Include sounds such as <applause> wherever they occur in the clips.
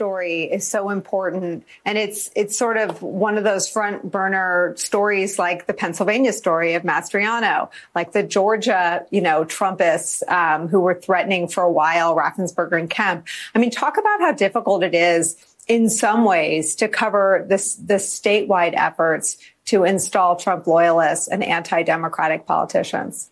story is so important, and it's it's sort of one of those front burner stories, like the Pennsylvania story of Mastriano, like the Georgia, you know, Trumpists um, who were threatening for a while Raffensperger and Kemp. I mean, talk about how difficult it is in some ways to cover this the statewide efforts to install Trump loyalists and anti-democratic politicians.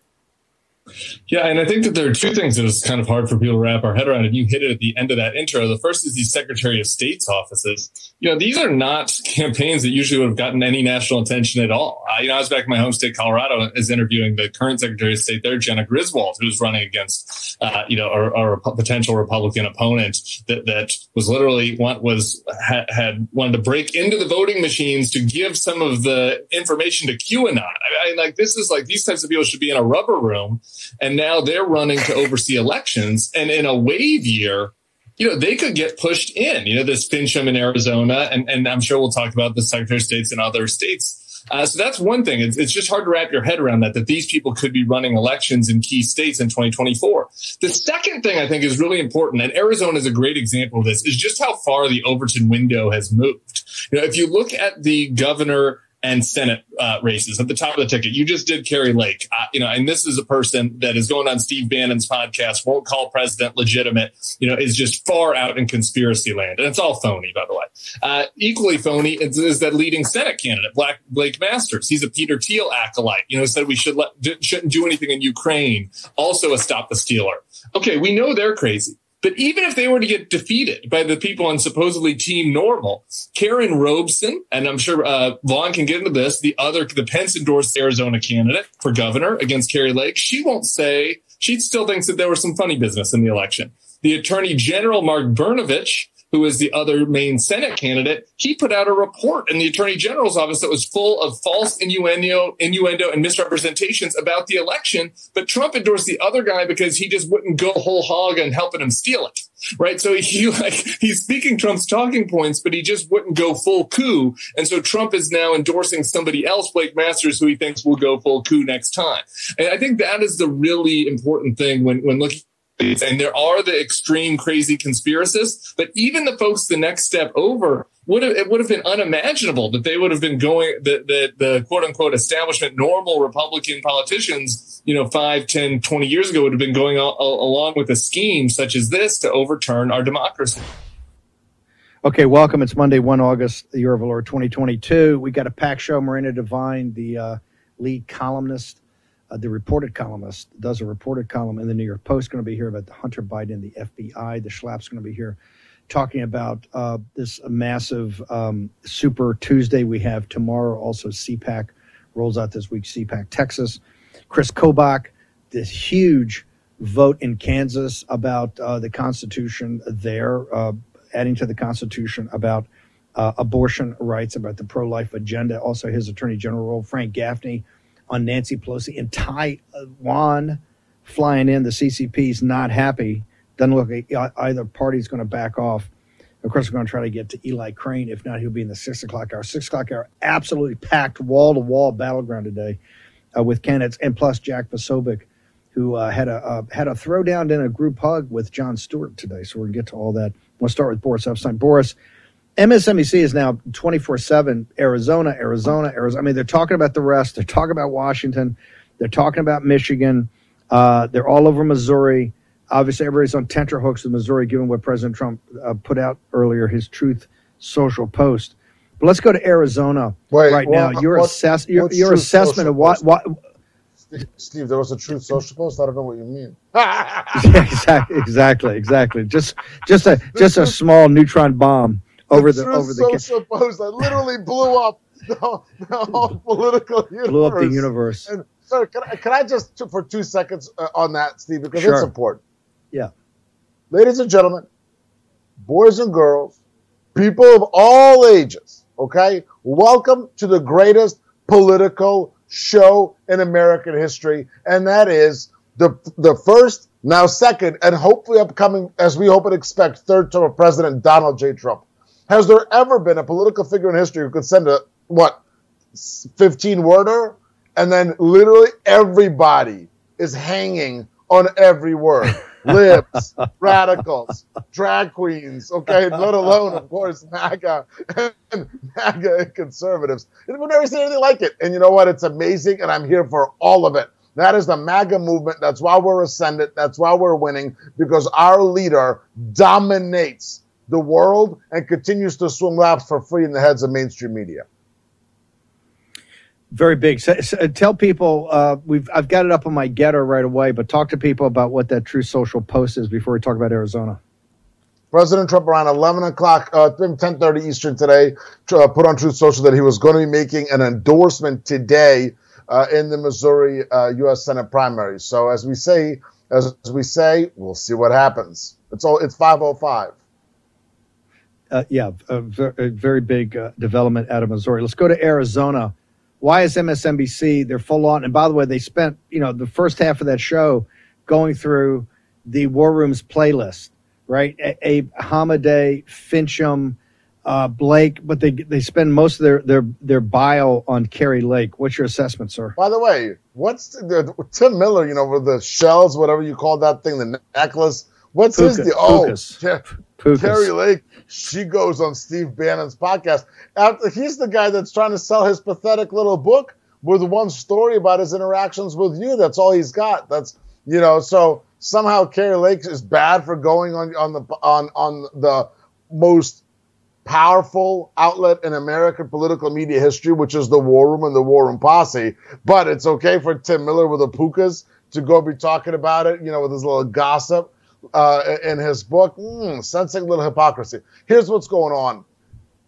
Yeah, and I think that there are two things that is kind of hard for people to wrap our head around. And you hit it at the end of that intro. The first is these Secretary of State's offices. You know, these are not <laughs> campaigns that usually would have gotten any national attention at all. You know, I was back in my home state, Colorado, is interviewing the current Secretary of State there, Jena Griswold, who's running against, uh, you know, a, a, potential Republican opponent that that was literally one was had, had wanted to break into the voting machines to give some of the information to QAnon. I, I like this is like these types of people should be in a rubber room and now they're running to oversee elections. And in a wave year, you know, they could get pushed in, you know, this Finchem in Arizona. And, and I'm sure we'll talk about the Secretary of States in other states. Uh, so that's one thing. It's, it's just hard to wrap your head around that, that these people could be running elections in key states in 2024. The second thing I think is really important, and Arizona is a great example of this, is just how far the Overton window has moved. You know, if you look at the governor and Senate uh, races at the top of the ticket. You just did Kari Lake, uh, you know, and this is a person that is going on Steve Bannon's podcast, won't call president legitimate, you know, is just far out in conspiracy land, and it's all phony, by the way. Uh, equally phony is, is, that leading Senate candidate, Black Blake Masters. He's a Peter Thiel acolyte, you know, said we should let shouldn't do anything in Ukraine. Also a stop the stealer. Okay, we know they're crazy. But even if they were to get defeated by the people on supposedly Team Normal, Karrin Robson, and I'm sure uh, Vaughn can get into this, the other, the Pence endorsed Arizona candidate for governor against Kari Lake, she won't say, she still thinks that there was some funny business in the election. The attorney general, Mark Brnovich, who is the other main Senate candidate, he put out a report in the Attorney General's office that was full of false innuendo, innuendo and misrepresentations about the election. But Trump endorsed the other guy because he just wouldn't go whole hog and helping him steal it. Right. So he <laughs> like he's speaking Trump's talking points, but he just wouldn't go full coup. And so Trump is now endorsing somebody else, Blake Masters, who he thinks will go full coup next time. And I think that is the really important thing when when looking and there are the extreme crazy conspiracists, but even the folks the next step over would have it would have been unimaginable that they would have been going the, the, the quote unquote establishment normal Republican politicians, you know, five, 10, 20 years ago would have been going along with a scheme such as this to overturn our democracy. Okay, welcome. It's Monday, 1 August, the year of Lord 2022. We got a packed show. Miranda Devine, the uh, lead columnist uh, the reported columnist does a reported column in the New York Post. Going to be here about the Hunter Biden, the FBI. The Schlapp's going to be here talking about uh, this massive um, Super Tuesday we have tomorrow. Also, CPAC rolls out this week. CPAC Texas. Chris Kobach, this huge vote in Kansas about uh, the Constitution there, uh, adding to the Constitution about uh, abortion rights, about the pro-life agenda. Also, his Attorney General role, Frank Gaffney on Nancy Pelosi and Taiwan flying in. The CCP is not happy. Doesn't look like either party's going to back off. Of course, we're going to try to get to Eli Crane. If not, he'll be in the six o'clock hour. Six o'clock hour, absolutely packed wall to wall battleground today uh, with candidates, and plus Jack Posobiec, who uh, had a uh, had a throwdown and a group hug with Jon Stewart today. So we're going to get to all that. We'll start with Boris Epshteyn. Boris, MSNBC is now 24 7 Arizona, Arizona, Arizona. I mean, they're talking about the rest. They're talking about Washington. They're talking about Michigan. Uh, they're all over Missouri. Obviously, everybody's on tenterhooks with Missouri, given what President Trump uh, put out earlier, his Truth Social post. But let's go to Arizona Wait, right well, now. Your, what, assess, your, your assessment of what, what. Steve, there was a Truth Social post. I don't know what you mean. yeah, <laughs> <laughs> exactly, exactly, exactly. Just, just a, just a small neutron bomb over the, the over the social post that literally blew up the, the whole <laughs> political universe. Blew up the universe. And so can I, can I just for two seconds uh, on that, Steve, because sure. it's important. Yeah, ladies and gentlemen, boys and girls, people of all ages. Okay, welcome to the greatest political show in American history, and that is the the first, now second, and hopefully upcoming, as we hope and expect, third term of President Donald J. Trump. Has there ever been a political figure in history who could send a what 15 worder and then literally everybody is hanging on every word? <laughs> libs, radicals, drag queens, okay, let alone, of course, MAGA and MAGA and conservatives. We've never seen anything like it. And you know what? It's amazing, and I'm here for all of it. That is the MAGA movement. That's why we're ascendant. That's why we're winning, because our leader dominates the world and continues to swim laps for free in the heads of mainstream media. Very big. So, so tell people uh, we've I've got it up on my Gettr right away, but talk to people about what that Truth Social post is before we talk about Arizona. President Trump around 11 o'clock, uh, 10:30 Eastern today, uh, put on Truth Social that he was going to be making an endorsement today uh, in the Missouri U.S. Uh, Senate primary. So as we say, as, as, we say, we'll see what happens. It's all it's 505. Uh, yeah, a, a, very big uh, development out of Missouri. Let's go to Arizona why is MSNBC? They're full on. And by the way, they spent you know the first half of that show going through the War Room's playlist, right? Abe Hamadeh, Finchem, uh, Blake, but they they spend most of their their their bio on Kari Lake. What's your assessment, sir? By the way, what's the, Tim Miller? You know, with the shells, whatever you call that thing, the necklace. What's Puka, his deal? Oh, yeah, Kari Lake she goes on Steve Bannon's podcast. After, he's the guy that's trying to sell his pathetic little book with one story about his interactions with you. That's all he's got. That's you know. So somehow Kari Lake is bad for going on on the on on the most powerful outlet in American political media history, which is the War Room and the War Room Posse. But it's okay for Tim Miller with the Pukas to go be talking about it, you know, with his little gossip uh, in his book, mm, sensing little hypocrisy. Here's what's going on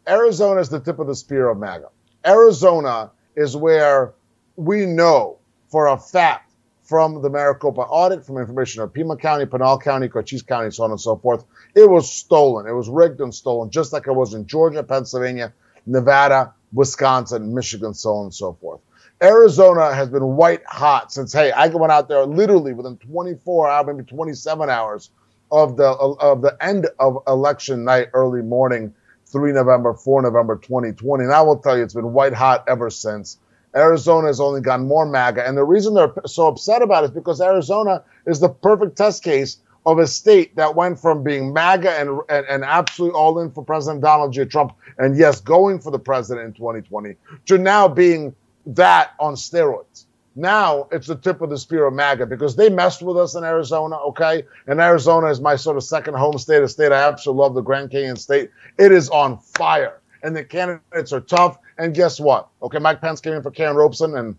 Arizona is the tip of the spear of MAGA. Arizona is where we know for a fact from the Maricopa audit, from information of Pima County, Pinal County, Cochise County, so on and so forth, it was stolen. It was rigged and stolen, just like it was in Georgia, Pennsylvania, Nevada, Wisconsin, Michigan, so on and so forth. Arizona has been white hot since hey, I went out there literally within 24 hours, maybe 27 hours of the of the end of election night, early morning, 3 November, 4 November 2020. And I will tell you, it's been white hot ever since. Arizona has only gotten more MAGA. And the reason they're so upset about it is because Arizona is the perfect test case of a state that went from being MAGA and, and, and absolutely all in for President Donald J. Trump, and yes, going for the president in 2020, to now being that on steroids. Now it's the tip of the spear of MAGA because they messed with us in Arizona, okay? And Arizona is my sort of second home state, a state I absolutely love, the Grand Canyon State. It is on fire. And the candidates are tough. And guess what? Okay, Mike Pence came in for Karrin Robeson, and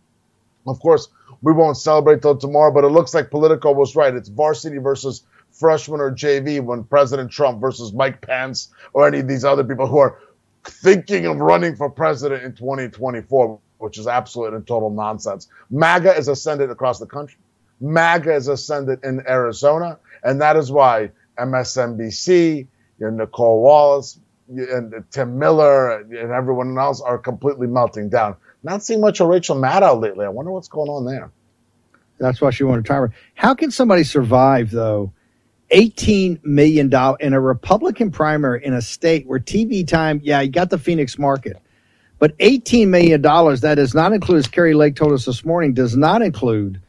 of course, we won't celebrate till tomorrow, but it looks like Politico was right. It's varsity versus freshman or JV when President Trump versus Mike Pence or any of these other people who are thinking of running for president in 2024 which is absolute and total nonsense. MAGA is ascended across the country. MAGA is ascended in Arizona, and that is why MSNBC, and Nicolle Wallace, and Tim Miller, and everyone else are completely melting down. Not seeing much of Rachel Maddow lately. I wonder what's going on there. That's why she wanted to retire. How can somebody survive though? $18 million in a Republican primary in a state where TV time, yeah, you got the Phoenix market but $18 million, that does not include, as Kari Lake told us this morning, does not include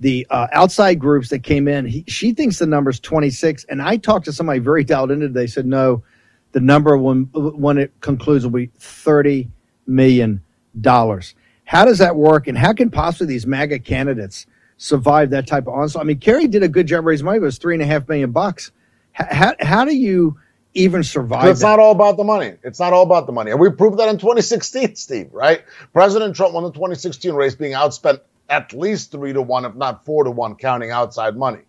the uh, outside groups that came in. He, she thinks the number is 26. And I talked to somebody very dialed into They said, no, the number when, when it concludes will be $30 million. How does that work? And how can possibly these MAGA candidates survive that type of onslaught? I mean, Kari did a good job raising money. It was three and a half million bucks. How, how do you – even survive. It's not all about the money. It's not all about the money. And we proved that in 2016, Steve, right? President Trump won the 2016 race being outspent at least three to one, if not four to one, counting outside money.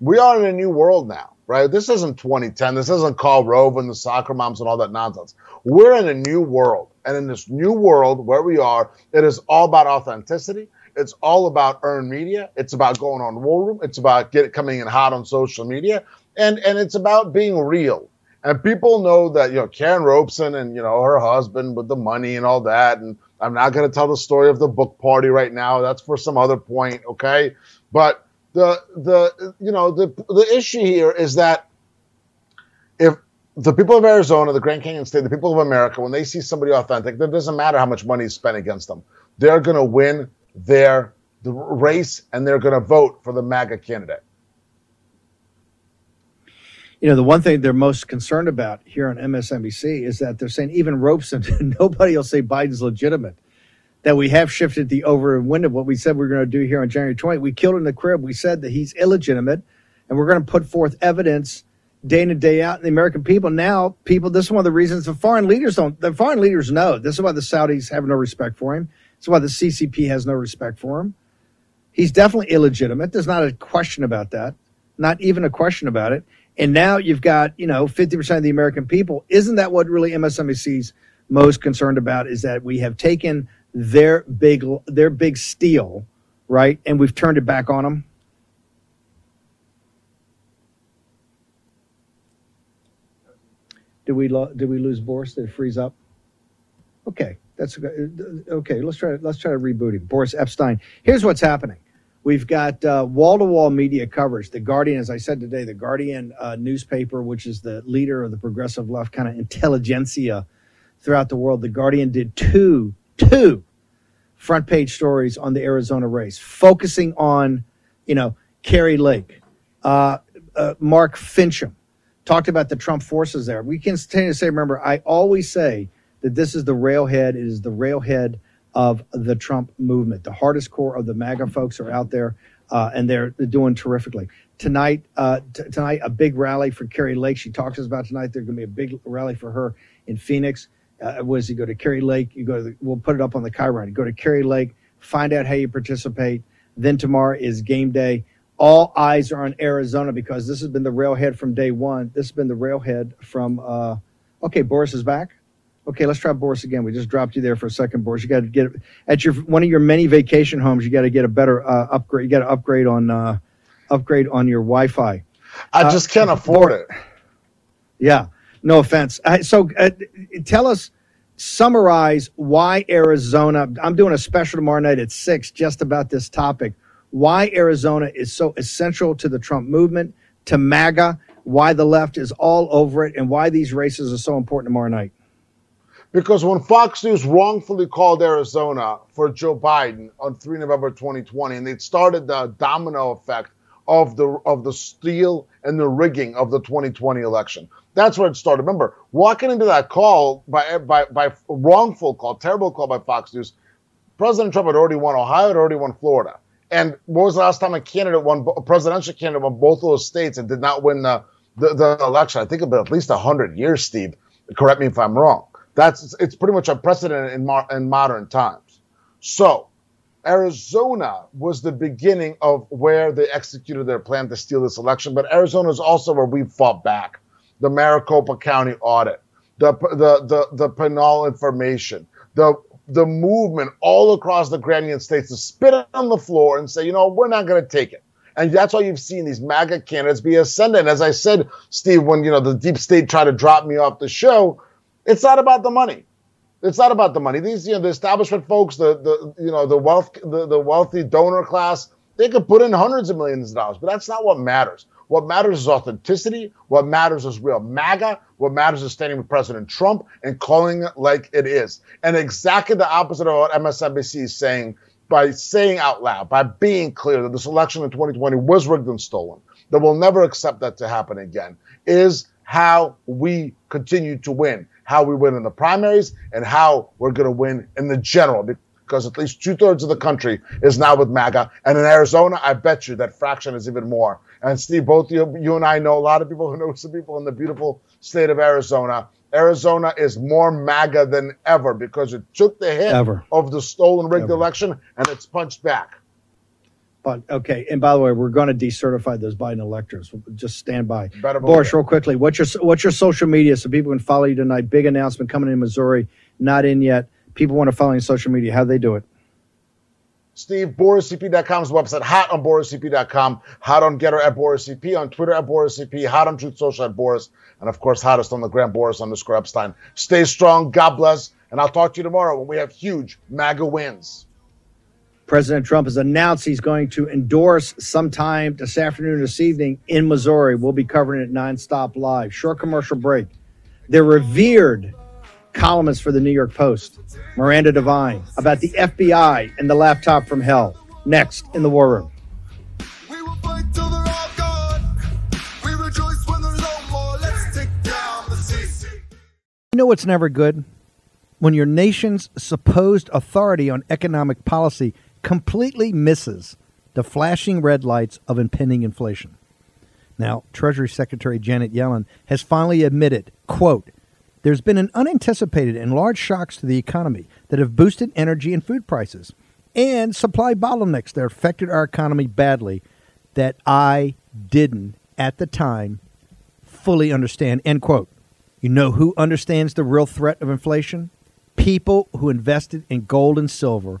We are in a new world now, right? This isn't 2010. This isn't Karl Rove and the soccer moms and all that nonsense. We're in a new world. And in this new world where we are, it is all about authenticity. It's all about earned media. It's about going on War Room. It's about get, coming in hot on social media. And, and it's about being real and people know that, you know, Karrin Robeson and, you know, her husband with the money and all that. And I'm not going to tell the story of the book party right now. That's for some other point. Okay. But the, the, you know, the, the issue here is that if the people of Arizona, the Grand Canyon State, the people of America, when they see somebody authentic, it doesn't matter how much money is spent against them. They're going to win their the race and they're going to vote for the MAGA candidate. You know, the one thing they're most concerned about here on MSNBC is that they're saying even Robeson, <laughs> nobody will say Biden's legitimate. That we have shifted the over and of what we said we are going to do here on January 20th. We killed in the crib. We said that he's illegitimate, and we're going to put forth evidence day in and day out. And the American people now, people, this is one of the reasons the foreign leaders don't. The foreign leaders know this is why the Saudis have no respect for him. This is why the CCP has no respect for him. He's definitely illegitimate. There's not a question about that. Not even a question about it. And now you've got, you know, 50% of the American people. Isn't that what really MSNBC's most concerned about is that we have taken their big their big steal, right? And we've turned it back on them. Did we lo- did we lose Boris? Did it freeze up? Okay, that's okay. Let's try let's try to reboot him. Boris Epshteyn. Here's what's happening. We've got wall to wall media coverage. The Guardian, as I said today, the Guardian uh, newspaper, which is the leader of the progressive left kind of intelligentsia throughout the world, the Guardian did two, two front page stories on the Arizona race, focusing on, you know, Kari Lake, uh, uh, Mark Finchem talked about the Trump forces there. We can continue to say, remember, I always say that this is the railhead, it is the railhead of the Trump movement. The hardest core of the MAGA folks are out there, uh, and they're, they're, doing terrifically. Tonight, uh, t- tonight, a big rally for Kari Lake. She talks to us about tonight. There's going to be a big rally for her in Phoenix. Uh, was you go to Kari Lake? You go to the, we'll put it up on the Chiron. You go to Kari Lake, find out how you participate. Then tomorrow is game day. All eyes are on Arizona because this has been the railhead from day one. This has been the railhead from. Uh, okay, Boris is back. Okay, let's try Boris again. We just dropped you there for a second, Boris. You got to get at your one of your many vacation homes. You got to get a better uh, upgrade. You got to upgrade on uh, upgrade on your Wi-Fi. I uh, just can't afford it. Yeah, no offense. So, uh, tell us, summarize why Arizona. I'm doing a special tomorrow night at six just about this topic. Why Arizona is so essential to the Trump movement, to MAGA, why the left is all over it, and why these races are so important tomorrow night. Because when Fox News wrongfully called Arizona for Joe Biden on 3 November 2020, and it started the domino effect of the of the steal and the rigging of the 2020 election. That's where it started. Remember, walking into that call by by by wrongful call, terrible call by Fox News, President Trump had already won Ohio, had already won Florida. And what was the last time a candidate won a presidential candidate won both those states and did not win the the, the election? I think about at least hundred years, Steve. Correct me if I'm wrong. That's it's pretty much unprecedented in, in modern times. So, Arizona was the beginning of where they executed their plan to steal this election, but Arizona is also where we fought back. The Maricopa County audit, the the the the Pinal information, the the movement all across the Grand Union states to spit on the floor and say, you know, we're not going to take it. And that's why you've seen these MAGA candidates be ascendant. As I said, Steve, when you know the deep state tried to drop me off the show, it's not about the money. It's not about the money. These, you know, the establishment folks, the the you know the wealth, the, the wealthy donor class, they could put in hundreds of millions of dollars, but that's not what matters. What matters is authenticity. What matters is real MAGA. What matters is standing with President Trump and calling it like it is. And exactly the opposite of what MSNBC is saying by saying out loud, by being clear that this election in 2020 was rigged and stolen, that we'll never accept that to happen again, is how we continue to win how we win in the primaries and how we're going to win in the general because at least two thirds of the country is now with MAGA. And in Arizona, I bet you that fraction is even more. And Steve, both you, you and I know a lot of people who know some people in the beautiful state of Arizona. Arizona is more MAGA than ever because it took the hit ever. of the stolen rigged ever. election and it's punched back. But okay, and by the way, we're going to decertify those Biden electors. Just stand by. Better Boris, real quickly, what's your what's your social media so people can follow you tonight? Big announcement coming in Missouri, not in yet. People want to follow you on social media. How do they do it? Steve, BorisEP.com's website, hot on BorisEP.com, hot on Gettr at BorisEP, on Twitter at BorisEP, hot on Truth Social at Boris, and of course, hottest on the Grand Boris underscore Epshteyn. Stay strong, God bless, and I'll talk to you tomorrow when we have huge MAGA wins. President Trump has announced he's going to endorse sometime this afternoon, this evening in Missouri. We'll be covering it nonstop live. Short commercial break. The revered columnist for the New York Post, Miranda Devine, about the FBI and the laptop from hell. Next in the War Room. You know what's never good? When your nation's supposed authority on economic policy completely misses the flashing red lights of impending inflation. Now, Treasury Secretary Janet Yellen has finally admitted, quote, there's been an unanticipated and large shocks to the economy that have boosted energy and food prices and supply bottlenecks that affected our economy badly that I didn't at the time fully understand. End quote. You know who understands the real threat of inflation? People who invested in gold and silver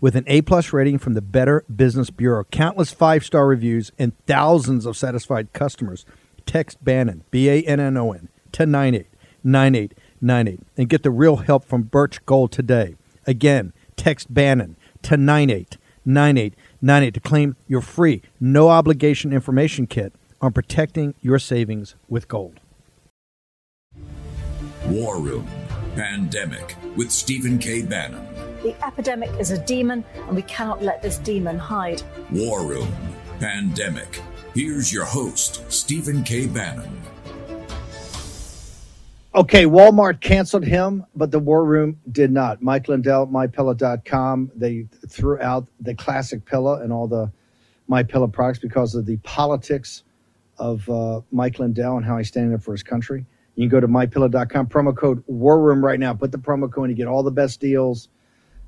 With an A plus rating from the Better Business Bureau, countless five star reviews, and thousands of satisfied customers, text Bannon, B A N N O N, to 989898 and get the real help from Birch Gold today. Again, text Bannon to 989898 to claim your free, no obligation information kit on protecting your savings with gold. War Room Pandemic with Stephen K. Bannon. The epidemic is a demon, and we cannot let this demon hide. War Room Pandemic. Here's your host, Stephen K. Bannon. Okay, Walmart canceled him, but the War Room did not. Mike Lindell, MyPillow.com, they threw out the classic pillow and all the My Pillow products because of the politics of uh, Mike Lindell and how he's standing up for his country. You can go to MyPillow.com, promo code War Room right now. Put the promo code and you get all the best deals,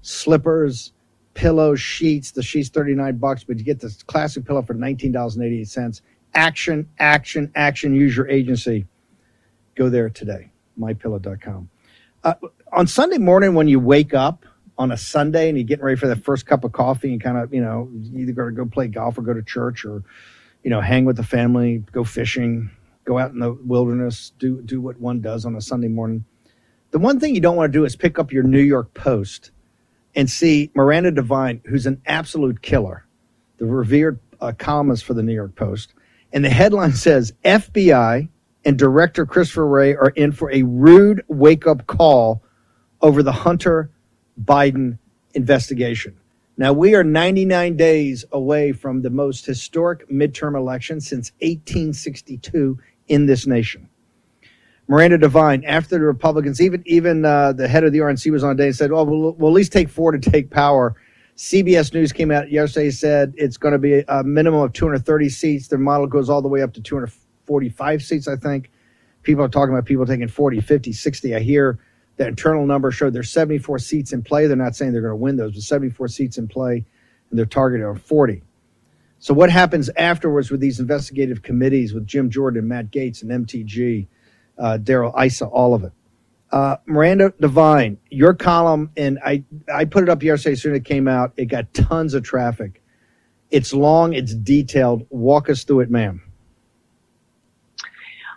slippers, pillows, sheets. The sheets 39 bucks, but you get this classic pillow for $19.88. Action, action, action. Use your agency. Go there today mypillow.com. Uh, on Sunday morning, when you wake up on a Sunday and you're getting ready for that first cup of coffee and kind of, you know, either got to go play golf or go to church or, you know, hang with the family, go fishing, go out in the wilderness, do, do what one does on a Sunday morning. The one thing you don't want to do is pick up your New York Post and see Miranda Devine, who's an absolute killer, the revered uh, columnist for the New York Post. And the headline <laughs> says FBI and director Christopher Wray are in for a rude wake up call over the Hunter Biden investigation. Now, we are 99 days away from the most historic midterm election since 1862 in this nation. Miranda Devine, after the Republicans, even even uh, the head of the RNC was on day and said, well, we'll, we'll at least take four to take power." CBS News came out yesterday said it's going to be a minimum of 230 seats. Their model goes all the way up to 245 seats, I think. People are talking about people taking 40, 50, 60. I hear the internal number showed there's 74 seats in play. They're not saying they're going to win those, but 74 seats in play, and they're targeted on 40. So what happens afterwards with these investigative committees with Jim Jordan, and Matt Gaetz, and MTG, uh, Darrell Issa, all of it? Uh, Miranda Devine, your column, and I, I put it up yesterday as soon as it came out. It got tons of traffic. It's long, it's detailed. Walk us through it, ma'am.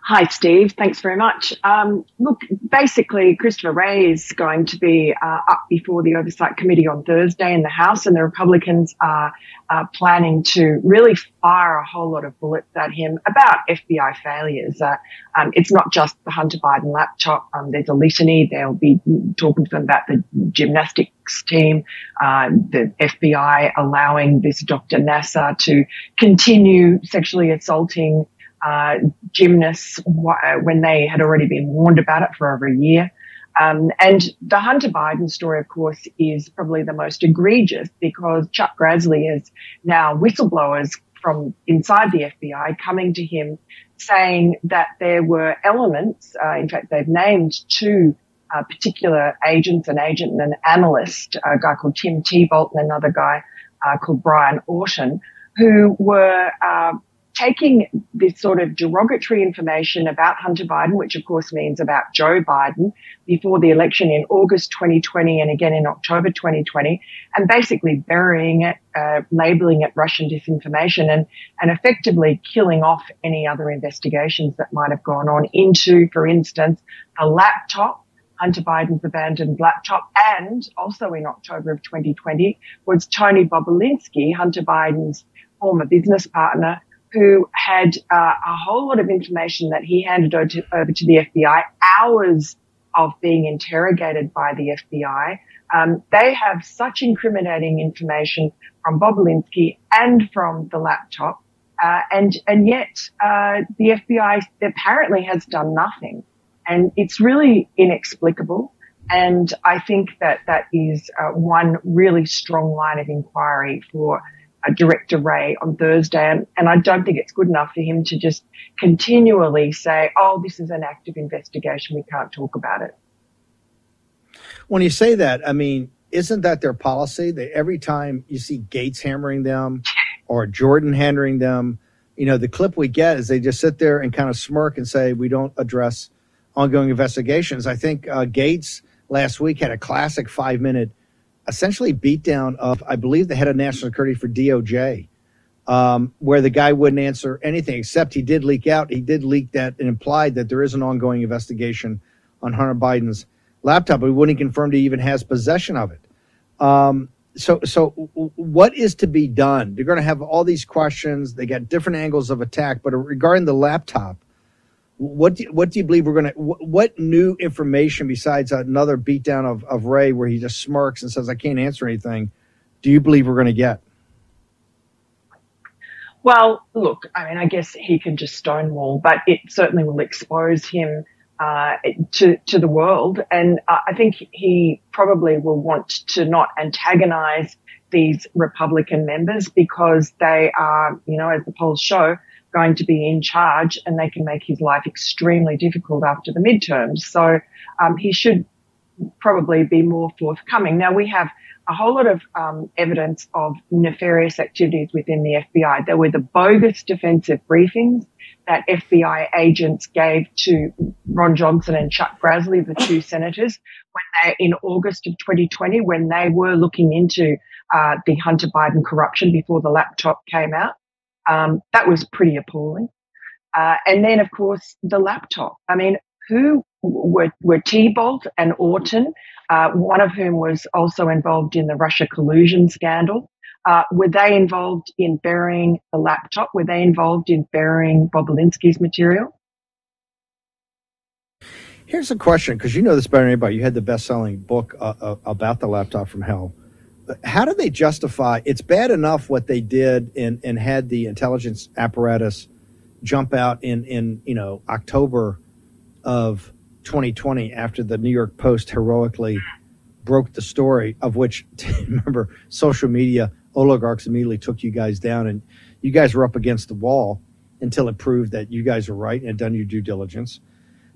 Hi, Steve. Thanks very much. Um, look, basically, Christopher Wray is going to be uh, up before the Oversight Committee on Thursday in the House, and the Republicans are uh, planning to really fire a whole lot of bullets at him about FBI failures. Uh, um, it's not just the Hunter Biden laptop. Um, there's a litany. They'll be talking to them about the gymnastics team, uh, the FBI allowing this Dr. Nassar to continue sexually assaulting uh, gymnasts uh, when they had already been warned about it for over a year. Um, and the Hunter Biden story, of course, is probably the most egregious because Chuck Grassley is now whistleblowers from inside the FBI coming to him saying that there were elements, uh, in fact, they've named two uh, particular agents, an agent and an analyst, a guy called Tim Thibault and another guy uh, called Brian Auten, who were uh, taking this sort of derogatory information about Hunter Biden, which of course means about Joe Biden before the election in August 2020 and again in October 2020 and basically burying it, uh, labeling it Russian disinformation and, and effectively killing off any other investigations that might have gone on into, for instance, a laptop Hunter Biden's abandoned laptop. And also in October of 2020 was Tony Bobulinski, Hunter Biden's former business partner, who had uh, a whole lot of information that he handed over to, over to the FBI, hours of being interrogated by the FBI. Um, they have such incriminating information from Bobulinski and from the laptop. Uh, and, and yet, uh, the FBI apparently has done nothing. And it's really inexplicable. And I think that that is uh, one really strong line of inquiry for Director Wray on Thursday. And, and I don't think it's good enough for him to just continually say, oh, this is an active investigation. We can't talk about it. When you say that, I mean, isn't that their policy? That every time you see Gaetz hammering them or Jordan hammering them, you know, the clip we get is they just sit there and kind of smirk and say, we don't address ongoing investigations. I think uh, Gaetz last week had a classic five minute, essentially beatdown of, I believe, the head of national security for DOJ, um, where the guy wouldn't answer anything except he did leak out. He did leak that and implied that there is an ongoing investigation on Hunter Biden's laptop, but he wouldn't confirm he even has possession of it. Um, so, so what is to be done? They're going to have all these questions. They got different angles of attack, but regarding the laptop, what do, what do you believe we're going to? What new information besides another beatdown of of Wray, where he just smirks and says, "I can't answer anything"? Do you believe we're going to get? Well, look, I mean, I guess he can just stonewall, but it certainly will expose him uh, to to the world, and uh, I think he probably will want to not antagonize these Republican members because they are, you know, as the polls show, going to be in charge and they can make his life extremely difficult after the midterms. So um, he should probably be more forthcoming. Now we have a whole lot of um, evidence of nefarious activities within the FBI. There were the bogus defensive briefings that FBI agents gave to Ron Johnson and Chuck Grassley, the two <coughs> senators, when they in August of 2020, when they were looking into uh, the Hunter Biden corruption before the laptop came out. Um, that was pretty appalling. Uh, and then, of course, the laptop. I mean, who were, were Thibault and Auten, uh, one of whom was also involved in the Russia collusion scandal. Uh, were they involved in burying the laptop? Were they involved in burying Bobulinski's material? Here's a question because you know this better than anybody. You had the best selling book uh, uh, about the laptop from hell how do they justify it's bad enough what they did and and had the intelligence apparatus jump out in in you know October of 2020 after the New York Post heroically broke the story of which <laughs> remember social media oligarchs immediately took you guys down and you guys were up against the wall until it proved that you guys were right and had done your due diligence.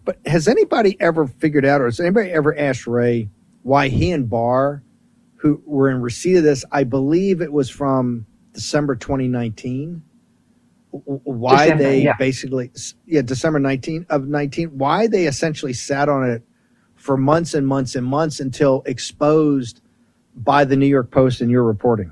But has anybody ever figured out or has anybody ever asked Wray why he and Barr who were in receipt of this. I believe it was from December 2019. Why December, they yeah. basically, yeah, December 19 of 19, why they essentially sat on it for months and months and months until exposed by the New York Post in your reporting?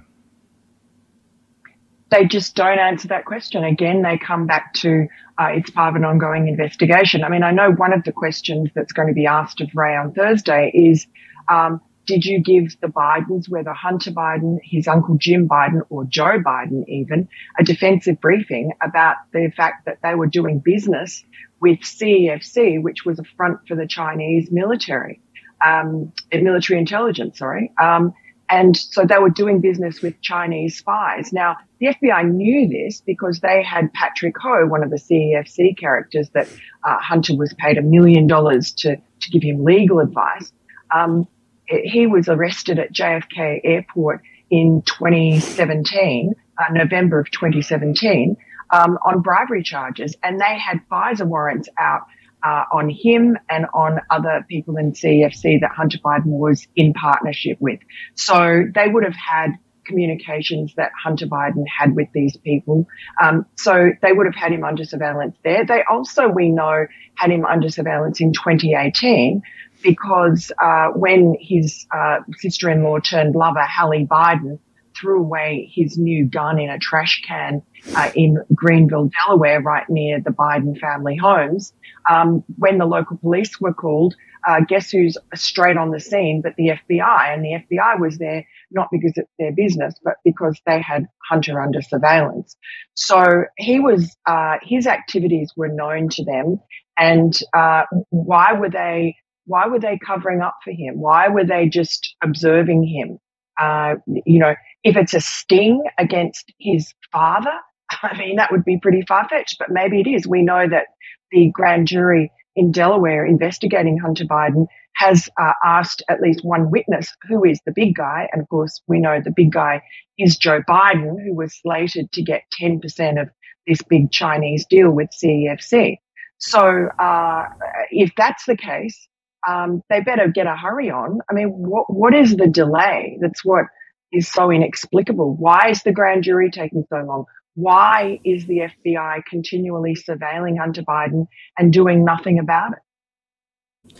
They just don't answer that question. Again, they come back to uh, it's part of an ongoing investigation. I mean, I know one of the questions that's going to be asked of Wray on Thursday is um, did you give the Bidens, whether Hunter Biden, his uncle Jim Biden, or Joe Biden even, a defensive briefing about the fact that they were doing business with CEFC, which was a front for the Chinese military, um, military intelligence, sorry. Um, and so they were doing business with Chinese spies. Now, the FBI knew this because they had Patrick Ho, one of the CEFC characters that uh, Hunter was paid a million dollars to, to give him legal advice. Um, he was arrested at JFK Airport in 2017, uh, November of 2017, um, on bribery charges, and they had FISA warrants out uh, on him and on other people in CFC that Hunter Biden was in partnership with. So they would have had communications that Hunter Biden had with these people. Um, so they would have had him under surveillance there. They also, we know, had him under surveillance in 2018 because uh, when his uh, sister-in-law turned lover, Hallie Biden, threw away his new gun in a trash can uh, in Greenville, Delaware, right near the Biden family homes. Um, when the local police were called, uh, guess who's straight on the scene but the FBI? And the FBI was there not because it's their business, but because they had Hunter under surveillance. So he was, uh, his activities were known to them. And uh, why were they? Why were they covering up for him? Why were they just observing him? Uh, you know, if it's a sting against his father, <laughs> I mean, that would be pretty far fetched, but maybe it is. We know that the grand jury in Delaware investigating Hunter Biden has uh, asked at least one witness who is the big guy. And of course, we know the big guy is Joe Biden, who was slated to get 10% of this big Chinese deal with CEFC. So uh, if that's the case, um, they better get a hurry on. I mean, what, what is the delay? That's what is so inexplicable. Why is the grand jury taking so long? Why is the FBI continually surveilling Hunter Biden and doing nothing about it?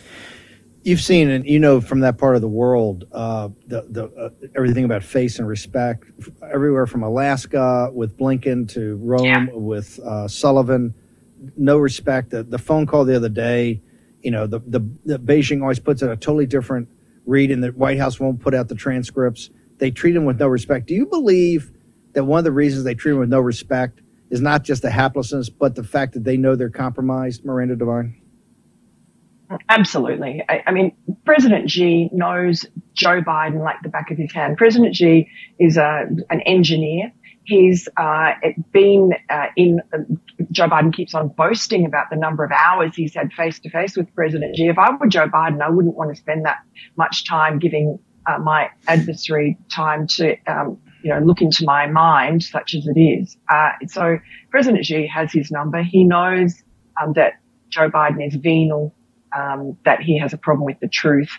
You've seen, and you know from that part of the world, uh, the the uh, everything about face and respect, everywhere from Alaska with Blinken to Rome yeah. with uh, Sullivan, no respect. The, the phone call the other day, you know, the, the the Beijing always puts in a totally different read, and the White House won't put out the transcripts. They treat him with no respect. Do you believe? that one of the reasons they treat him with no respect is not just the haplessness, but the fact that they know they're compromised, Miranda Devine? Absolutely. I, I, mean, President Xi knows Joe Biden like the back of his hand. President Xi is a, an engineer. He's uh, been uh, in, uh, Joe Biden keeps on boasting about the number of hours he's had face to face with President Xi. If I were Joe Biden, I wouldn't want to spend that much time giving uh, my adversary time to um, you know, look into my mind, such as it is. Uh, so President Xi has his number. He knows um, that Joe Biden is venal, um, that he has a problem with the truth,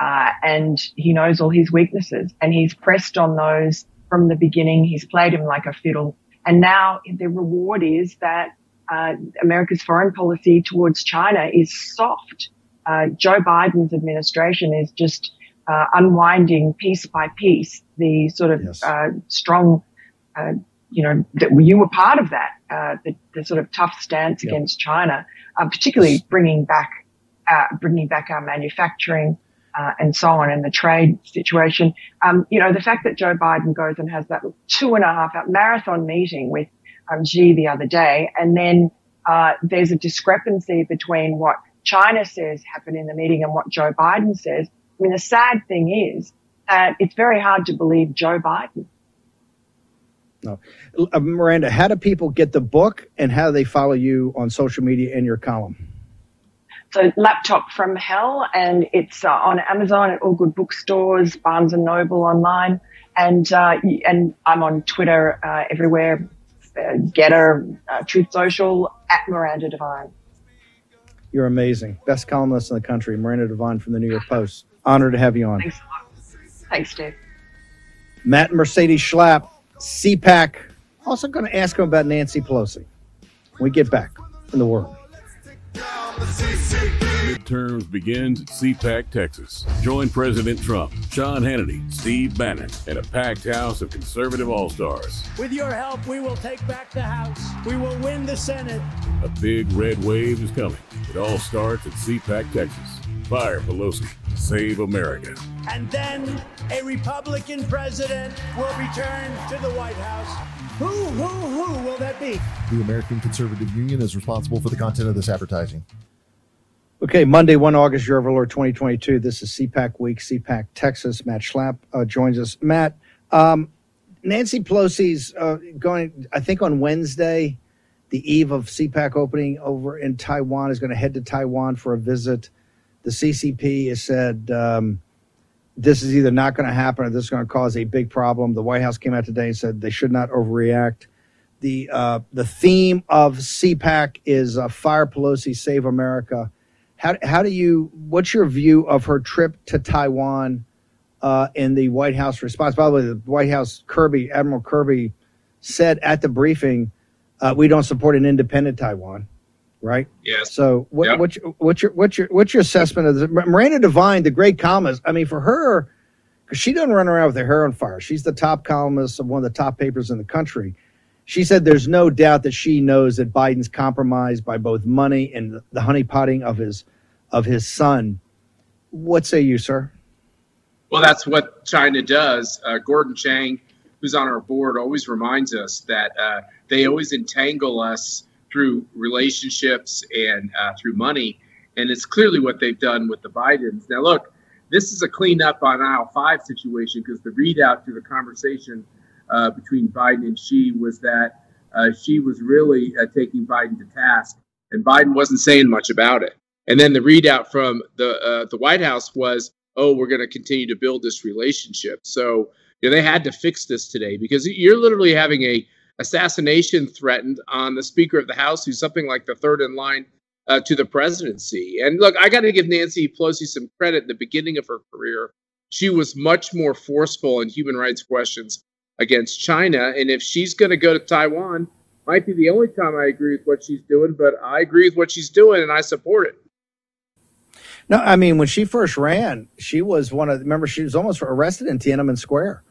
uh, and he knows all his weaknesses. And he's pressed on those from the beginning. He's played him like a fiddle. And now the reward is that uh, America's foreign policy towards China is soft. Uh, Joe Biden's administration is just uh, unwinding piece by piece the sort of yes. uh, strong, uh, you know, that you were part of that, uh, the, the, sort of tough stance yep. against China, uh, particularly bringing back, uh, bringing back our manufacturing. And so on, and the trade situation. Um, you know, the fact that Joe Biden goes and has that two and a half hour marathon meeting with um, Xi the other day, and then there's a discrepancy between what China says happened in the meeting and what Joe Biden says. I mean, the sad thing is that it's very hard to believe Joe Biden. No. Uh, Miranda, how do people get the book and how do they follow you on social media and your column? So, Laptop from Hell, and it's uh, on Amazon at all good bookstores, Barnes and Noble online, and uh, and I'm on Twitter uh, everywhere, uh, Gettr, uh, Truth Social, at Miranda Devine. You're amazing. Best columnist in the country, Miranda Devine from the New York Post. Honored to have you on. Thanks, a lot. Thanks Dave. Matt and Mercedes Schlapp, CPAC. Also going to ask him about Nancy Pelosi. When we get back in the world. Midterms begins at CPAC, Texas. Join President Trump, Sean Hannity, Steve Bannon, and a packed house of conservative all stars. With your help, we will take back the House. We will win the Senate. A big red wave is coming. It all starts at CPAC, Texas. Fire Pelosi. Save America. And then a Republican president will return to the White House. Who, who, who will that be? The American Conservative Union is responsible for the content of this advertising. Okay, Monday, 1 August, year of our Lord 2022. This is CPAC Week, CPAC Texas. Matt Schlapp uh, joins us. Matt, um, Nancy Pelosi's uh, going, I think on Wednesday, the eve of CPAC opening over in Taiwan, is going to head to Taiwan for a visit. The CCP has said um, this is either not going to happen or this is going to cause a big problem. The White House came out today and said they should not overreact. The uh, the theme of CPAC is uh, Fire Pelosi, Save America. How, how do you? What's your view of her trip to Taiwan uh, and the White House response? By the way, the White House Kirby Admiral Kirby said at the briefing, uh, "We don't support an independent Taiwan." Right? Yes. So what, yep. what's, your, what's your what's your what's your assessment of this? Miranda Devine, the great columnist. I mean, for her, because she doesn't run around with her hair on fire. She's the top columnist of one of the top papers in the country. She said there's no doubt that she knows that Biden's compromised by both money and the honeypotting of his of his son. What say you, sir? Well, that's what China does. Uh, Gordon Chang, who's on our board, always reminds us that uh, they always entangle us through relationships and uh, through money. And it's clearly what they've done with the Bidens. Now, look, this is a cleanup on aisle five situation because the readout to the conversation uh, between Biden and Xi was that uh, Xi was really uh, taking Biden to task, and Biden wasn't saying much about it. And then the readout from the uh, the White House was, "Oh, we're going to continue to build this relationship." So you know, they had to fix this today because you're literally having a assassination threatened on the Speaker of the House, who's something like the third in line uh, to the presidency. And look, I got to give Nancy Pelosi some credit. At the beginning of her career, she was much more forceful in human rights questions against China. And if she's going to go to Taiwan, might be the only time I agree with what she's doing, but I agree with what she's doing and I support it. No, I mean when she first ran, she was one of. Remember, she was almost arrested in Tiananmen Square.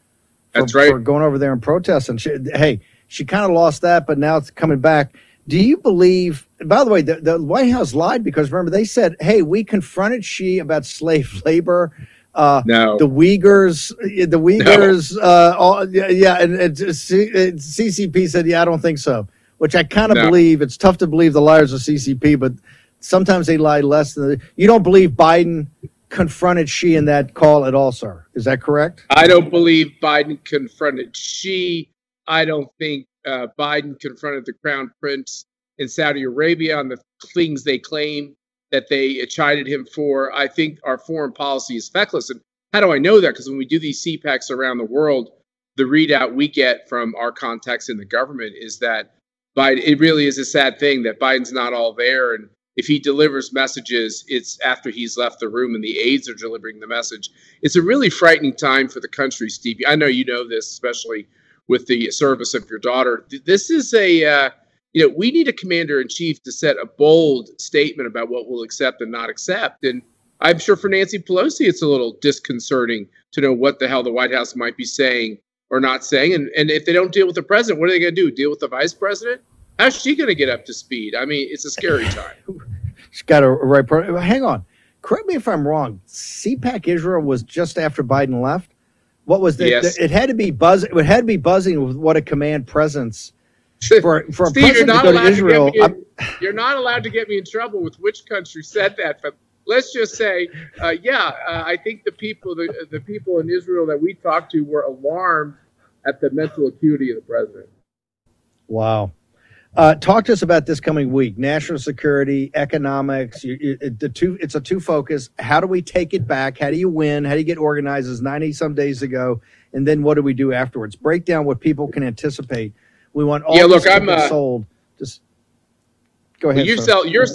For, That's right. For going over there and protesting. She, hey, she kind of lost that, but now it's coming back. Do you believe? By the way, the, the White House lied because remember they said, "Hey, we confronted Xi about <laughs> slave labor." Uh, no. The Uyghurs, the Uyghurs, no. uh, all, yeah, yeah, and, and CCP said, "Yeah, I don't think so." Which I kind of no. believe. It's tough to believe the liars of CCP, but sometimes they lie less than the, you don't believe Biden confronted Xi in that call at all, sir. Is that correct? I don't believe Biden confronted Xi. I don't think uh, Biden confronted the crown prince in Saudi Arabia on the things they claim that they chided him for. I think our foreign policy is feckless. And how do I know that? Because when we do these CPACs around the world, the readout we get from our contacts in the government is that Biden, it really is a sad thing that Biden's not all there. And if he delivers messages, it's after he's left the room and the aides are delivering the message. It's a really frightening time for the country, Steve. I know you know this, especially with the service of your daughter. This is a, uh, you know, we need a commander in chief to set a bold statement about what we'll accept and not accept. And I'm sure for Nancy Pelosi, it's a little disconcerting to know what the hell the White House might be saying or not saying. And, and if they don't deal with the president, what are they going to do? Deal with the vice president? How's she going to get up to speed? I mean, it's a scary <laughs> time. She's got a right. Hang on. Correct me if I'm wrong. CPAC Israel was just after Biden left. What was the, yes. the, It had to be buzzing. It had to be buzzing with what a command presence <laughs> for for a Steve, president to go to Israel. To in, you're not allowed to get me in trouble with which country said that, but let's just say, uh, yeah, uh, I think the people the the people in Israel that we talked to were alarmed at the mental acuity of the president. Wow. Uh, talk to us about this coming week: national security, economics. You, you, the two, it's a two focus. How do we take it back? How do you win? How do you get organized? As ninety some days ago, and then what do we do afterwards? Break down what people can anticipate. We want all. Yeah, look, I'm uh, sold. Just go ahead. Well, you sell your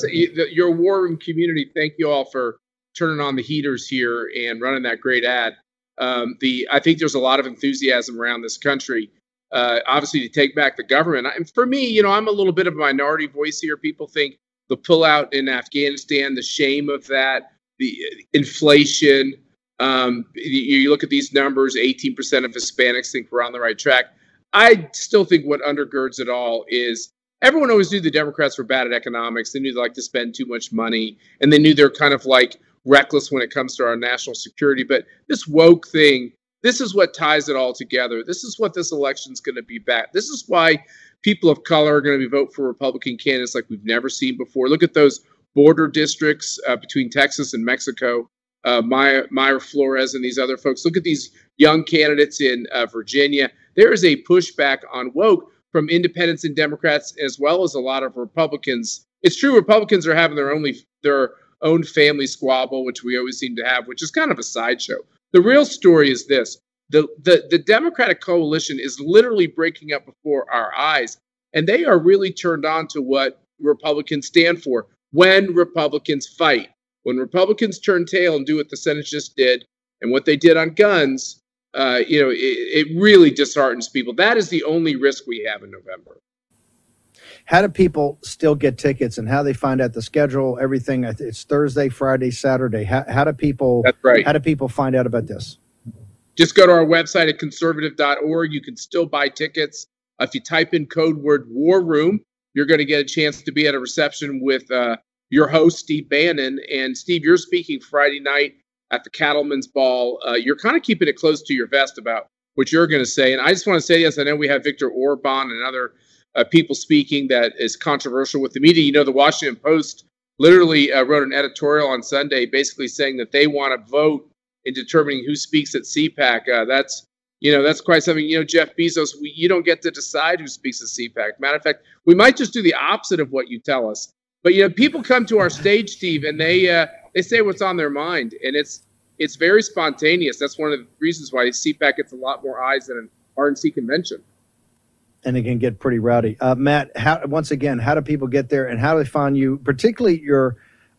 your war room community. Thank you all for turning on the heaters here and running that great ad. Um, the I think there's a lot of enthusiasm around this country uh, obviously to take back the government. And for me, you know, I'm a little bit of a minority voice here. People think the pullout in Afghanistan, the shame of that, the inflation. Um, you look at these numbers 18% of Hispanics think we're on the right track. I still think what undergirds it all is everyone always knew the Democrats were bad at economics. They knew they like to spend too much money, and they knew they're kind of like reckless when it comes to our national security. But this woke thing this is what ties it all together. This is what this election is going to be back. This is why people of color are going to be vote for Republican candidates like we've never seen before. Look at those border districts uh, between Texas and Mexico. Uh, Maya, Mayra Flores and these other folks. Look at these young candidates in uh, Virginia. There is a pushback on woke from independents and Democrats, as well as a lot of Republicans. It's true, Republicans are having their only their own family squabble, which we always seem to have, which is kind of a sideshow. The real story is this the, the, the Democratic coalition is literally breaking up before our eyes, and they are really turned on to what Republicans stand for when Republicans fight. When Republicans turn tail and do what the Senate just did and what they did on guns, uh, you know, it, it really disheartens people. That is the only risk we have in November how do people still get tickets and how they find out the schedule everything? It's thursday friday saturday. How, how do people that's right. how do people find out about this? Just go to our website at conservative.org you can still buy tickets. If you type in code word war room you're going to get a chance to be at a reception with uh, your host steve bannon. And steve you're speaking friday night at the cattlemen's ball. Uh, you're kind of keeping it close to your vest about what you're going to say. And I just want to say this I know we have Viktor Orban and other uh, people speaking that is controversial with the media. You know, the Washington Post literally uh, wrote an editorial on Sunday basically saying that they want to vote in determining who speaks at CPAC. Uh, that's you know that's quite something. You know, Jeff Bezos, we, you don't get to decide who speaks at CPAC. Matter of fact, we might just do the opposite of what you tell us. But you know, people come to our stage, Steve, and they uh, they say what's on their mind, and it's it's very spontaneous. That's one of the reasons why CPAC gets a lot more eyes than an RNC convention. And it can get pretty rowdy. Uh, Matt, how, once again, how do people get there, and how do they find you? Particularly your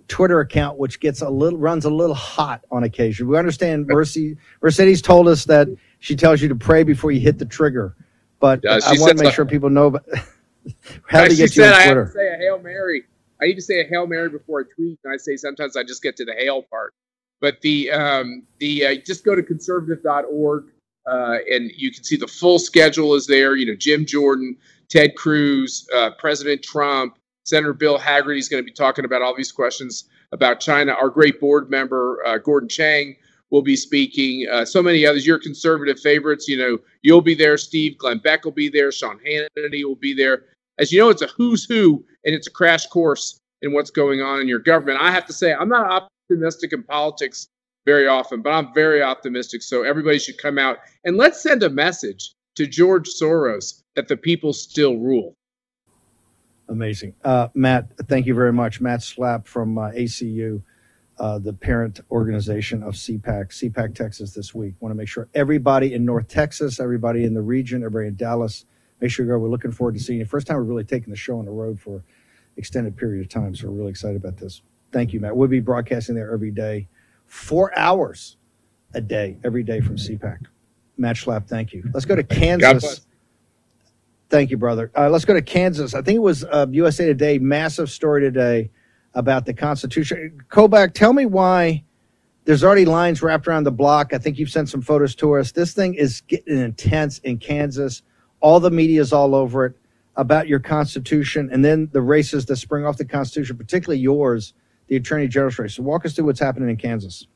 Twitter account, which gets a little runs a little hot on occasion. We understand Mercy Mercedes told us that she tells you to pray before you hit the trigger, but Yeah, I want to make sure people know about <laughs> how to get you said on I have to say a hail mary. I need to say a hail mary before I tweet, and I say sometimes I just get to the hail part. But the um, the uh, just go to conservative.org uh, and you can see the full schedule is there. You know, Jim Jordan, Ted Cruz, uh, President Trump, Senator Bill Hagerty is going to be talking about all these questions about China. Our great board member uh, Gordon Chang will be speaking. Uh, so many others. Your conservative favorites. You know, you'll be there. Steve Glenn Beck will be there. Sean Hannity will be there. As you know, it's a who's who, and it's a crash course in what's going on in your government. I have to say, I'm not optimistic in politics very often, but I'm very optimistic. So everybody should come out and let's send a message to George Soros that the people still rule. Amazing. Uh, Matt, thank you very much. Matt Schlapp from uh, ACU, uh, the parent organization of CPAC, CPAC Texas this week. Want to make sure everybody in North Texas, everybody in the region, everybody in Dallas, make sure you go. We're looking forward to seeing you. First time we're really taking the show on the road for extended period of time. So we're really excited about this. Thank you, Matt. We'll be broadcasting there every day, four hours a day, every day from CPAC. Matt Schlapp, thank you. Let's go to Kansas. Thank you, brother. Uh, let's go to Kansas. I think it was uh, USA Today, massive story today about the Constitution. Kobach, tell me why there's already lines wrapped around the block. I think you've sent some photos to us. This thing is getting intense in Kansas. All the media is all over it about your Constitution and then the races that spring off the Constitution, particularly yours, the Attorney General's race. So walk us through what's happening in Kansas.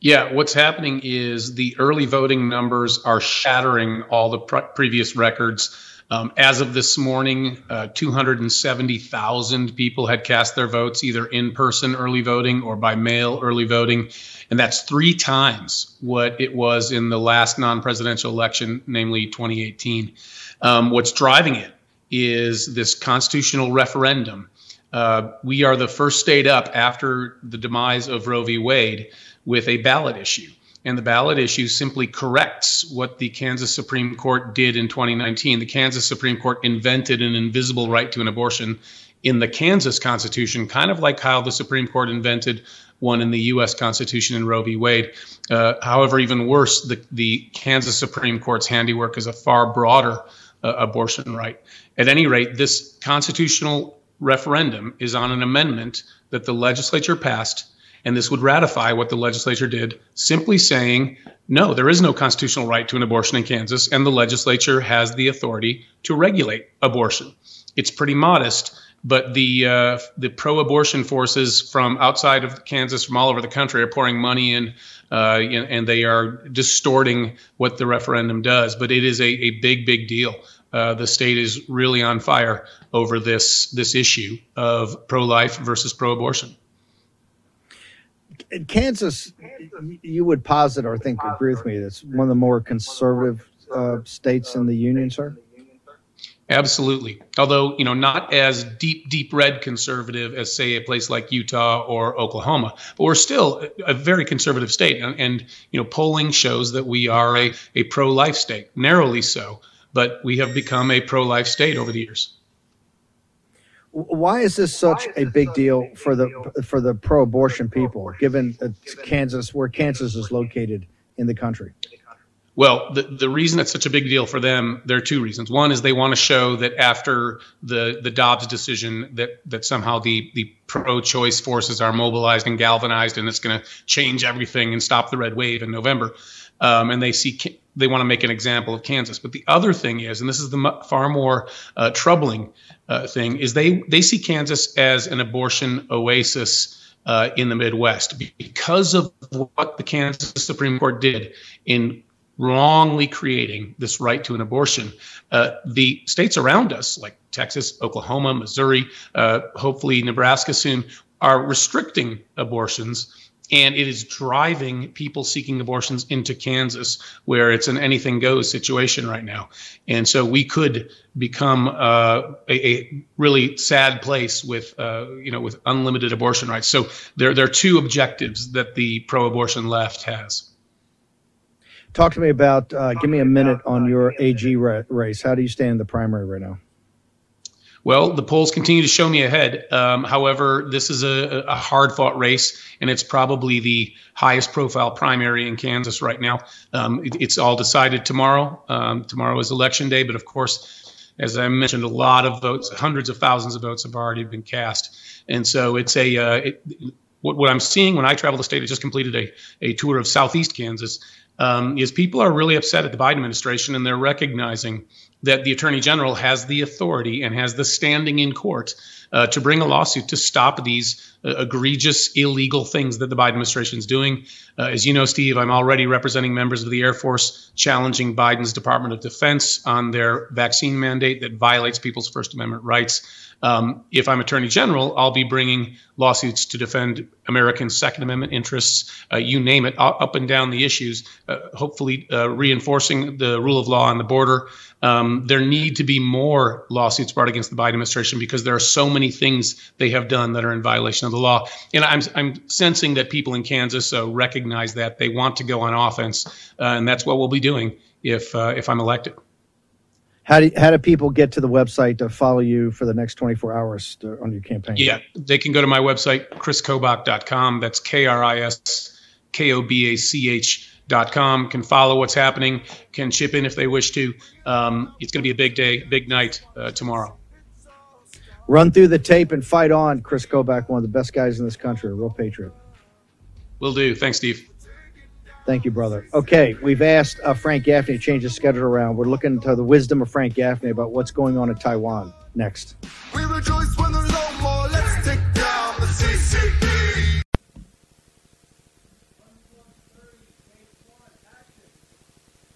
Yeah, what's happening is the early voting numbers are shattering all the pre- previous records. Um, as of this morning, uh, 270,000 people had cast their votes either in person early voting or by mail early voting. And that's three times what it was in the last non presidential election, namely 2018. Um, what's driving it is this constitutional referendum. Uh, we are the first state up after the demise of Roe v. Wade with a ballot issue. And the ballot issue simply corrects what the Kansas Supreme Court did in 2019. The Kansas Supreme Court invented an invisible right to an abortion in the Kansas Constitution, kind of like how the Supreme Court invented one in the U.S. Constitution in Roe v. Wade. Uh, however, even worse, the, the Kansas Supreme Court's handiwork is a far broader uh, abortion right. At any rate, this constitutional referendum is on an amendment that the legislature passed and this would ratify what the legislature did, simply saying, no, there is no constitutional right to an abortion in Kansas, and the legislature has the authority to regulate abortion. It's pretty modest, but the uh, the pro-abortion forces from outside of Kansas, from all over the country, are pouring money in, uh, and, and they are distorting what the referendum does. But it is a, a big, big deal. Uh, the state is really on fire over this this issue of pro-life versus pro-abortion. In Kansas, you would posit or think agree with me. That's one of the more conservative uh, states in the union, sir. Absolutely. Although, you know, not as deep, deep red conservative as, say, a place like Utah or Oklahoma, but we're still a, very conservative state. And, and, you know, polling shows that we are a, a pro life state, narrowly so, but we have become a pro life state over the years. Why is this such a big deal for the for the pro-abortion people, given uh, Kansas, where Kansas is located in the country? Well, the, the reason it's such a big deal for them, there are two reasons. One is they want to show that after the, the Dobbs decision, that, that somehow the, the pro choice forces are mobilized and galvanized, and it's going to change everything and stop the red wave in November. Um, and they see they want to make an example of Kansas. But the other thing is, and this is the far more uh, troubling uh, thing, is they they see Kansas as an abortion oasis uh, in the Midwest because of what the Kansas Supreme Court did in wrongly creating this right to an abortion. Uh, the states around us, like Texas, Oklahoma, Missouri, uh, hopefully Nebraska soon, are restricting abortions. And it is driving people seeking abortions into Kansas, where it's an anything goes situation right now. And so we could become uh, a, a, really sad place with, uh, you know, with unlimited abortion rights. So there, there are two objectives that the pro-abortion left has. Talk to me about. Uh, give me a minute on your AG race. How do you stand in the primary right now? Well, the polls continue to show me ahead. Um, however, this is a, a hard fought race, and it's probably the highest profile primary in Kansas right now. Um, it, it's all decided tomorrow. Um, tomorrow is election day, but of course, as I mentioned, a lot of votes, hundreds of thousands of votes have already been cast. And so it's a, uh, it, what, what I'm seeing when I travel the state, I just completed a, a tour of Southeast Kansas um, is people are really upset at the Biden administration and they're recognizing that the attorney general has the authority and has the standing in court uh, to bring a lawsuit to stop these uh, egregious, illegal things that the Biden administration is doing. Uh, as you know, Steve, I'm already representing members of the Air Force challenging Biden's Department of Defense on their vaccine mandate that violates people's First Amendment rights. Um, if I'm Attorney General, I'll be bringing lawsuits to defend Americans' Second Amendment interests, uh, you name it, up and down the issues, uh, hopefully uh, reinforcing the rule of law on the border. Um, there need to be more lawsuits brought against the Biden administration because there are so many things they have done that are in violation of the law. And I'm, I'm sensing that people in Kansas uh, recognize that they want to go on offense, uh, and that's what we'll be doing if uh, if I'm elected. How do, how do people get to the website to follow you for the next 24 hours to, on your campaign? Yeah, they can go to my website, kriskobach.com. That's K R I S K O B A C H.com. Can follow what's happening, can chip in if they wish to. Um, it's going to be a big day, big night uh, tomorrow. Run through the tape and fight on, Kris Kobach, one of the best guys in this country, a real patriot. Will do. Thanks, Steve. Thank you, brother. Okay, we've asked uh, Frank Gaffney to change his schedule around. We're looking to the wisdom of Frank Gaffney about what's going on in Taiwan next. We rejoice when there's no more. Let's take down the CCP.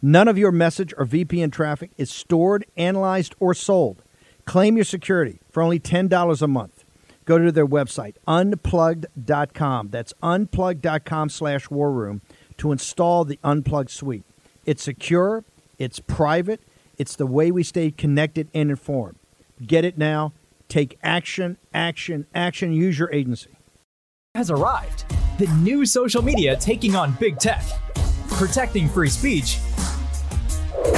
None of your message or VPN traffic is stored, analyzed, or sold. Claim your security for only $10 a month go to their website, unplugged.com. That's unplugged.com slash war room to install the Unplugged suite. It's secure, it's private, it's the way we stay connected and informed. Get it now. Take action, action, action. Use your agency. Has arrived. The new social media taking on big tech, protecting free speech,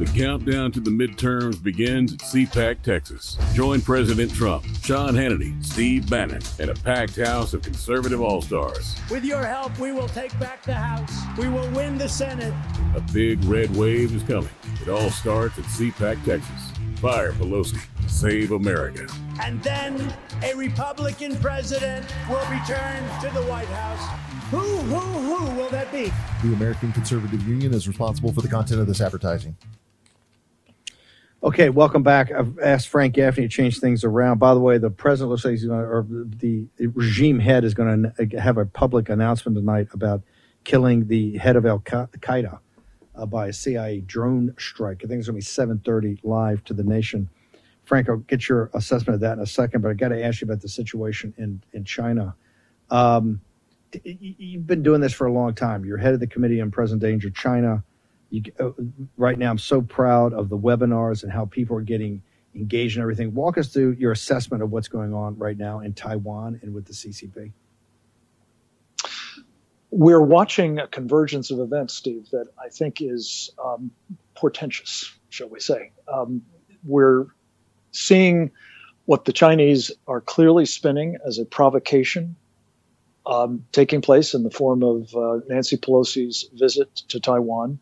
The countdown to the midterms begins at CPAC, Texas. Join President Trump, Sean Hannity, Steve Bannon, and a packed house of conservative all stars. With your help, we will take back the House. We will win the Senate. A big red wave is coming. It all starts at CPAC, Texas. Fire Pelosi. Save America. And then a Republican president will return to the White House. Who, who, who will that be? The American Conservative Union is responsible for the content of this advertising. Okay, welcome back. I've asked Frank Gaffney to change things around. By the way, the president looks like he's going to, or the regime head is going to have a public announcement tonight about killing the head of Al Qaeda uh, by a CIA drone strike. I think it's going to be 7:30 live to the nation. Frank, I'll get your assessment of that in a second, but I got to ask you about the situation in in China. Um, you've been doing this for a long time. You're head of the Committee on Present Danger China. You, uh, right now, I'm so proud of the webinars and how people are getting engaged and everything. Walk us through your assessment of what's going on right now in Taiwan and with the CCP. We're watching a convergence of events, Steve, that I think is um, portentous, shall we say. Um, we're seeing what the Chinese are clearly spinning as a provocation um, taking place in the form of uh, Nancy Pelosi's visit to Taiwan.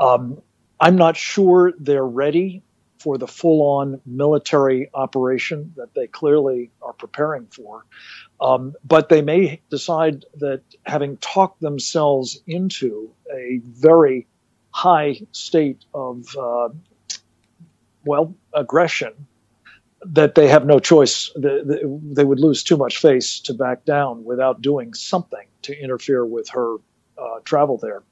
Um, I'm not sure they're ready for the full on military operation that they clearly are preparing for. Um, but they may decide that having talked themselves into a very high state of, uh, well, aggression, that they have no choice. They, would lose too much face to back down without doing something to interfere with her uh, travel there.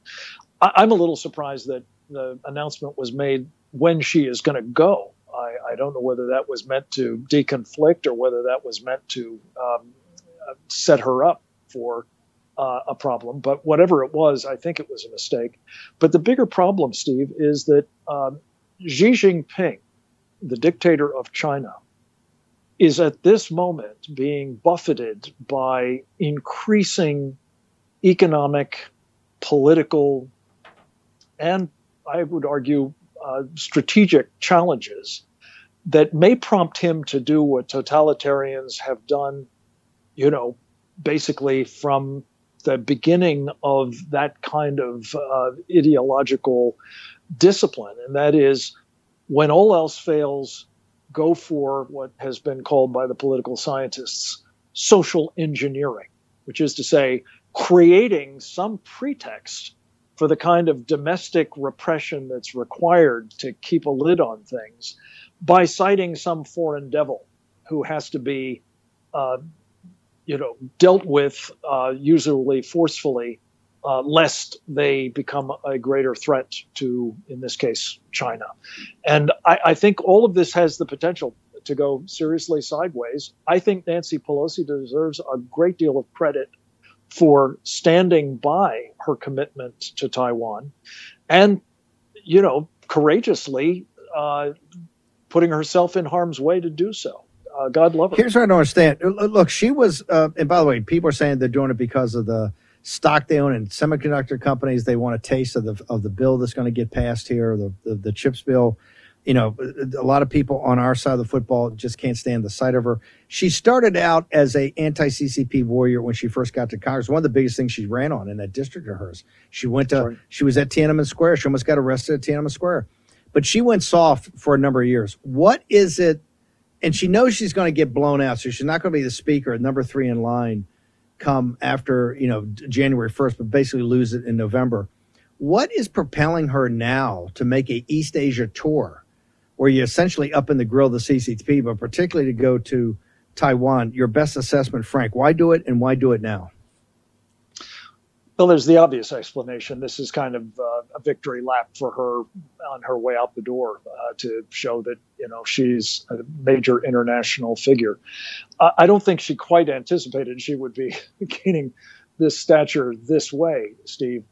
I, am a little surprised that the announcement was made when she is going to go. I, I, don't know whether that was meant to deconflict or whether that was meant to um, set her up for uh, a problem. But whatever it was, I think it was a mistake. But the bigger problem, Steve, is that um, Xi Jinping, the dictator of China, is at this moment being buffeted by increasing economic, political, and I would argue uh, strategic challenges that may prompt him to do what totalitarians have done, you know, basically from the beginning of that kind of uh, ideological discipline. And that is when all else fails, go for what has been called by the political scientists social engineering, which is to say, creating some pretext for the kind of domestic repression that's required to keep a lid on things by citing some foreign devil who has to be, uh, you know, dealt with uh, usually forcefully, uh, lest they become a greater threat to, in this case, China. And I, I think all of this has the potential to go seriously sideways. I think Nancy Pelosi deserves a great deal of credit for standing by her commitment to Taiwan and, you know, courageously uh, putting herself in harm's way to do so. Uh, God love her. Here's what I don't understand. Look, she was, uh, and by the way, people are saying they're doing it because of the stock they own in semiconductor companies. They want a taste of the of the bill that's going to get passed here, the, the the chips bill you know, a lot of people on our side of the football just can't stand the sight of her. She started out as a anti-CCP warrior when she first got to Congress. One of the biggest things she ran on in that district of hers. She went to, Sorry. she was at Tiananmen Square. She almost got arrested at Tiananmen Square, but she went soft for a number of years. What is it? And she knows she's going to get blown out, so she's not going to be the speaker, number three in line, come after you know January first, but basically lose it in November. What is propelling her now to make a East Asia tour? Where you're essentially up in the grill of the CCP, but particularly to go to Taiwan. Your best assessment, Frank. Why do it, and why do it now? Well, there's the obvious explanation. This is kind of uh, a victory lap for her on her way out the door uh, to show that you know she's a major international figure. Uh, I don't think she quite anticipated she would be <laughs> gaining this stature this way, Steve.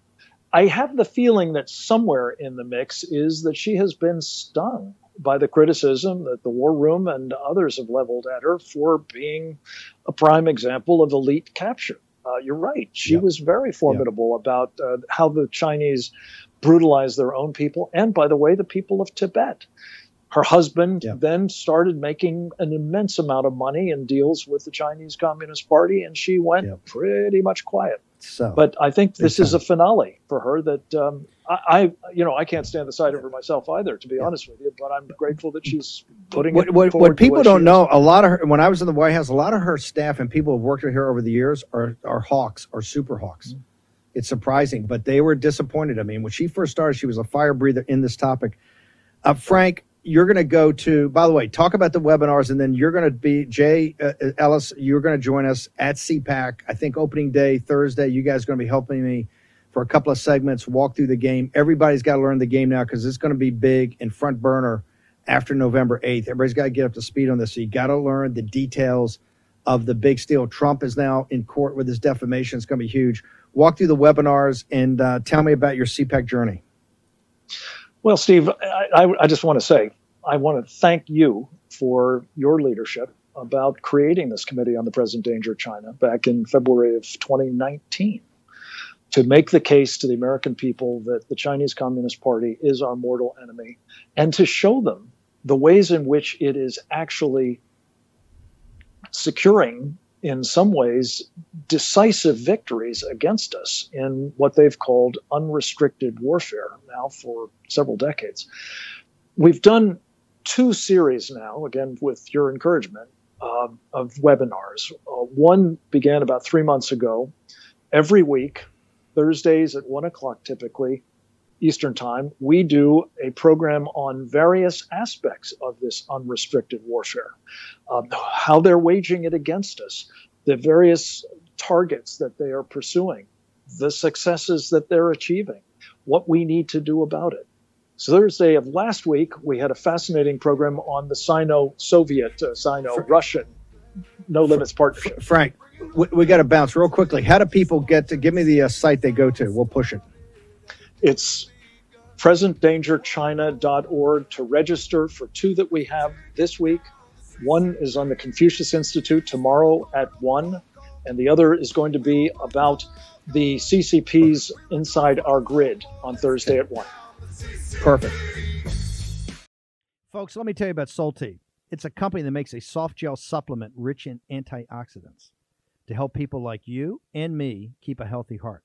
I have the feeling that somewhere in the mix is that she has been stung by the criticism that the War Room and others have leveled at her for being a prime example of elite capture. Uh, you're right. She yeah. was very formidable yeah. about uh, how the Chinese brutalized their own people, and by the way, the people of Tibet. Her husband yeah. then started making an immense amount of money in deals with the Chinese Communist Party, and she went pretty much quiet. So, but I think this is a finale for her that um, I, I, you know, I can't stand the sight of her myself either, to be yeah. honest with you. But I'm grateful that she's putting what, what, what people don't know. A lot of her, when I was in the White House, a lot of her staff and people who have worked with her over the years are are hawks, are super hawks. Mm-hmm. It's surprising, but they were disappointed. I mean, when she first started, she was a fire breather in this topic. Uh, Frank, you're going to go to. By the way, talk about the webinars, and then you're going to be Jay uh, uh Ellis. You're going to join us at CPAC. I think opening day Thursday. You guys are going to be helping me for a couple of segments, walk through the game. Everybody's got to learn the game now because it's going to be big and front burner after November 8th. Everybody's got to get up to speed on this. So you got to learn the details of the big steal. Trump is now in court with his defamation. It's going to be huge. Walk through the webinars and uh, tell me about your CPAC journey. Well, Steve, I, I, just want to say I want to thank you for your leadership about creating this committee on the present danger of China back in February of 2019 to make the case to the American people that the Chinese Communist Party is our mortal enemy and to show them the ways in which it is actually securing, in some ways, decisive victories against us in what they've called unrestricted warfare now for several decades. We've done two series now, again, with your encouragement, uh, of webinars. Uh, one began about three months ago. Every week, Thursdays at one o'clock typically, Eastern Time, we do a program on various aspects of this unrestricted warfare, uh, how they're waging it against us, the various targets that they are pursuing, the successes that they're achieving, what we need to do about it. So Thursday of last week, we had a fascinating program on the Sino-Soviet, uh, Sino-Russian No Limits Partnership. Frank, we, we got to bounce real quickly. How do people get to? Give me the uh, site they go to. We'll push it. It's presentdangerchina.org to register for two that we have this week. One is on the Confucius Institute tomorrow at 1, and the other is going to be about the CCP's Inside Our Grid on Thursday at 1. Perfect. Folks, let me tell you about Solti. It's a company that makes a soft gel supplement rich in antioxidants to help people like you and me keep a healthy heart.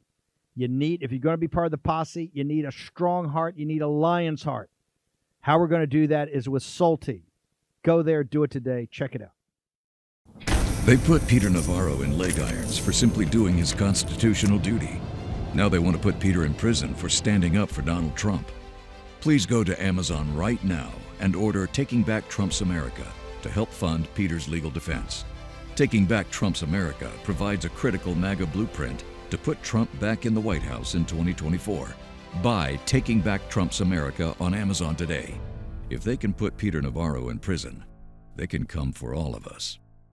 You need, if you're going to be part of the posse, you need a strong heart. You need a lion's heart. How we're going to do that is with Salty. Go there, do it today. Check it out. They put Peter Navarro in leg irons for simply doing his constitutional duty. Now they want to put Peter in prison for standing up for Donald Trump. Please go to Amazon right now and order Taking Back Trump's America to help fund Peter's legal defense. Taking Back Trump's America provides a critical MAGA blueprint to put Trump back in the White House in 2024. Buy Taking Back Trump's America on Amazon today. If they can put Peter Navarro in prison, they can come for all of us.